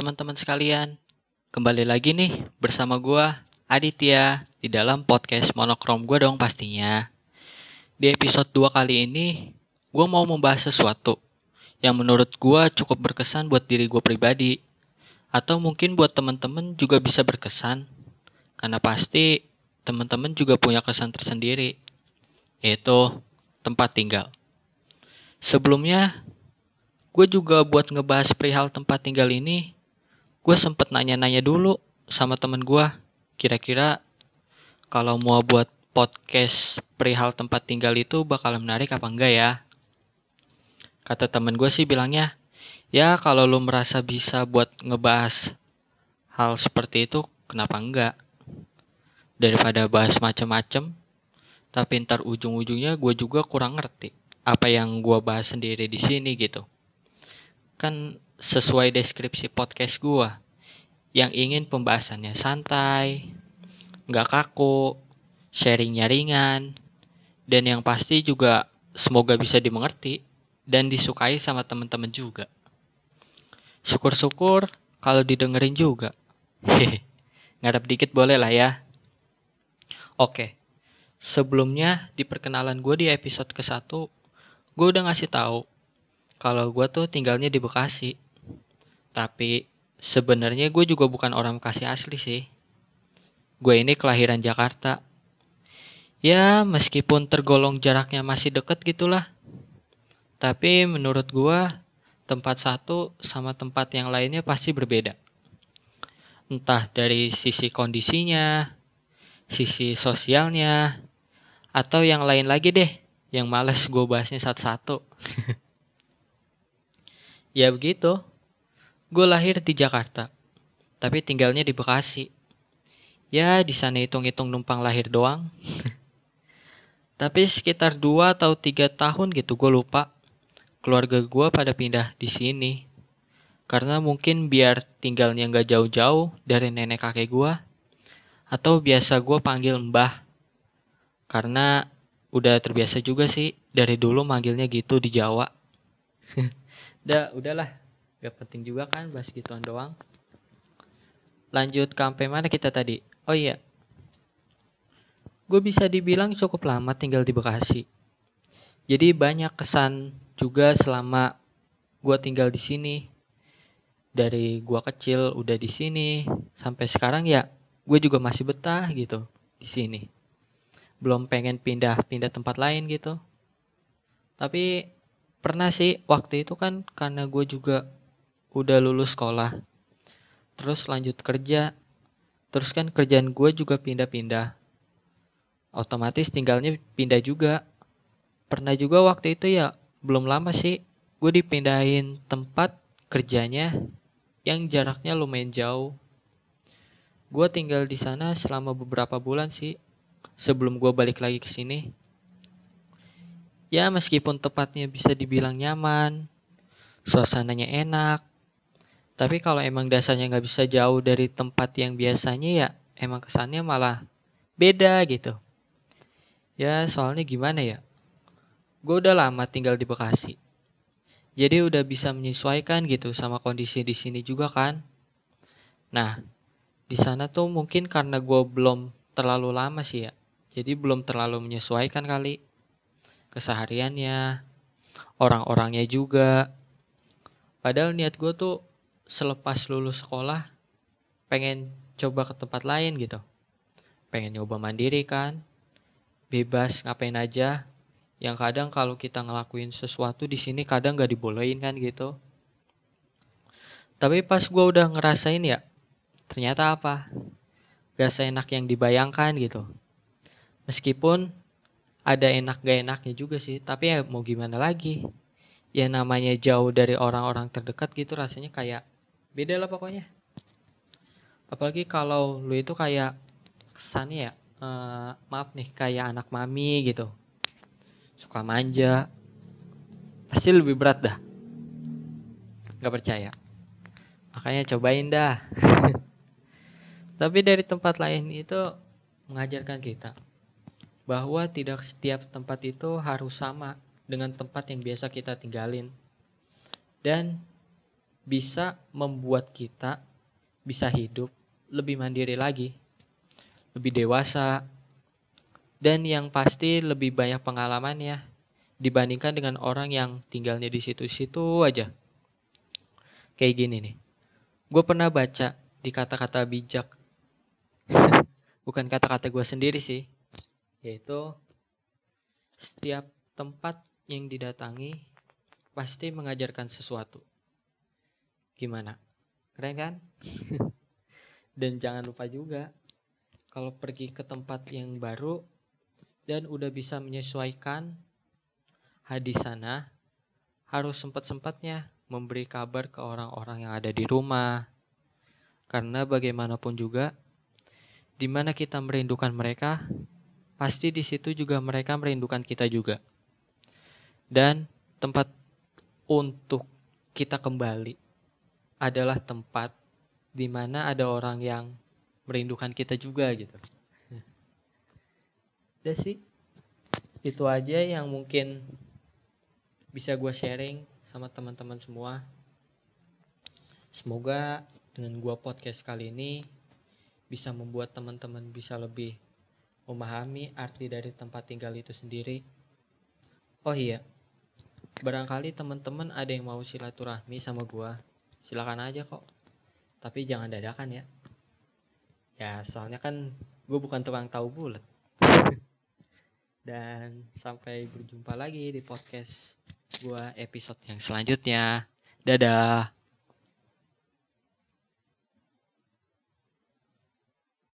teman-teman sekalian. Kembali lagi nih bersama gua Aditya di dalam podcast monokrom gua dong pastinya. Di episode 2 kali ini, gua mau membahas sesuatu yang menurut gua cukup berkesan buat diri gua pribadi. Atau mungkin buat teman-teman juga bisa berkesan. Karena pasti teman-teman juga punya kesan tersendiri. Yaitu tempat tinggal. Sebelumnya, gue juga buat ngebahas perihal tempat tinggal ini, gue sempet nanya-nanya dulu sama temen gue, kira-kira kalau mau buat podcast perihal tempat tinggal itu bakal menarik apa enggak ya? Kata temen gue sih bilangnya, ya kalau lu merasa bisa buat ngebahas hal seperti itu, kenapa enggak? Daripada bahas macem-macem, tapi ntar ujung-ujungnya gue juga kurang ngerti apa yang gue bahas sendiri di sini gitu kan sesuai deskripsi podcast gua yang ingin pembahasannya santai, nggak kaku, sharingnya ringan, dan yang pasti juga semoga bisa dimengerti dan disukai sama teman-teman juga. Syukur-syukur kalau didengerin juga. Hehe, ngarep dikit boleh lah ya. Oke, sebelumnya di perkenalan gue di episode ke-1, gue udah ngasih tahu kalau gue tuh tinggalnya di Bekasi. Tapi sebenarnya gue juga bukan orang Bekasi asli sih. Gue ini kelahiran Jakarta. Ya meskipun tergolong jaraknya masih deket gitulah. Tapi menurut gue tempat satu sama tempat yang lainnya pasti berbeda. Entah dari sisi kondisinya, sisi sosialnya, atau yang lain lagi deh yang males gue bahasnya satu-satu. Ya begitu. Gue lahir di Jakarta, tapi tinggalnya di Bekasi. Ya di sana hitung-hitung numpang lahir doang. tapi sekitar 2 atau 3 tahun gitu gue lupa. Keluarga gue pada pindah di sini. Karena mungkin biar tinggalnya nggak jauh-jauh dari nenek kakek gue. Atau biasa gue panggil mbah. Karena udah terbiasa juga sih dari dulu manggilnya gitu di Jawa. udah udahlah gak penting juga kan bahas gituan doang. Lanjut sampai mana kita tadi? Oh iya. Gue bisa dibilang cukup lama tinggal di Bekasi. Jadi banyak kesan juga selama gue tinggal di sini. Dari gue kecil udah di sini sampai sekarang ya gue juga masih betah gitu di sini. Belum pengen pindah-pindah tempat lain gitu. Tapi pernah sih waktu itu kan karena gue juga udah lulus sekolah. Terus lanjut kerja. Terus kan kerjaan gue juga pindah-pindah. Otomatis tinggalnya pindah juga. Pernah juga waktu itu ya belum lama sih gue dipindahin tempat kerjanya yang jaraknya lumayan jauh. Gue tinggal di sana selama beberapa bulan sih sebelum gue balik lagi ke sini. Ya meskipun tempatnya bisa dibilang nyaman, suasananya enak, tapi kalau emang dasarnya nggak bisa jauh dari tempat yang biasanya ya emang kesannya malah beda gitu. Ya soalnya gimana ya, gue udah lama tinggal di Bekasi, jadi udah bisa menyesuaikan gitu sama kondisi di sini juga kan. Nah di sana tuh mungkin karena gue belum terlalu lama sih ya, jadi belum terlalu menyesuaikan kali kesehariannya, orang-orangnya juga. Padahal niat gue tuh selepas lulus sekolah pengen coba ke tempat lain gitu. Pengen nyoba mandiri kan, bebas ngapain aja. Yang kadang kalau kita ngelakuin sesuatu di sini kadang gak dibolehin kan gitu. Tapi pas gue udah ngerasain ya, ternyata apa? Gak seenak yang dibayangkan gitu. Meskipun ada enak gak enaknya juga sih tapi ya mau gimana lagi ya namanya jauh dari orang-orang terdekat gitu rasanya kayak beda lah pokoknya. Apalagi kalau lu itu kayak kesannya ya uh, maaf nih kayak anak mami gitu. Suka manja. Pasti lebih berat dah. Nggak percaya. Makanya cobain dah. Tapi dari tempat lain itu mengajarkan kita bahwa tidak setiap tempat itu harus sama dengan tempat yang biasa kita tinggalin. Dan bisa membuat kita bisa hidup lebih mandiri lagi, lebih dewasa, dan yang pasti lebih banyak pengalamannya dibandingkan dengan orang yang tinggalnya di situ-situ aja. Kayak gini nih. Gue pernah baca di kata-kata bijak. Bukan kata-kata gue sendiri sih. Yaitu setiap tempat yang didatangi pasti mengajarkan sesuatu. Gimana? Keren kan? Dan jangan lupa juga kalau pergi ke tempat yang baru dan udah bisa menyesuaikan hadis sana harus sempat-sempatnya memberi kabar ke orang-orang yang ada di rumah. Karena bagaimanapun juga, di mana kita merindukan mereka, pasti di situ juga mereka merindukan kita juga. Dan tempat untuk kita kembali adalah tempat di mana ada orang yang merindukan kita juga gitu. Udah sih. Itu aja yang mungkin bisa gue sharing sama teman-teman semua. Semoga dengan gue podcast kali ini bisa membuat teman-teman bisa lebih memahami arti dari tempat tinggal itu sendiri. Oh iya, barangkali teman-teman ada yang mau silaturahmi sama gue, silakan aja kok. Tapi jangan dadakan ya. Ya soalnya kan gue bukan tukang tahu bulat. Dan sampai berjumpa lagi di podcast gua episode yang selanjutnya. Dadah.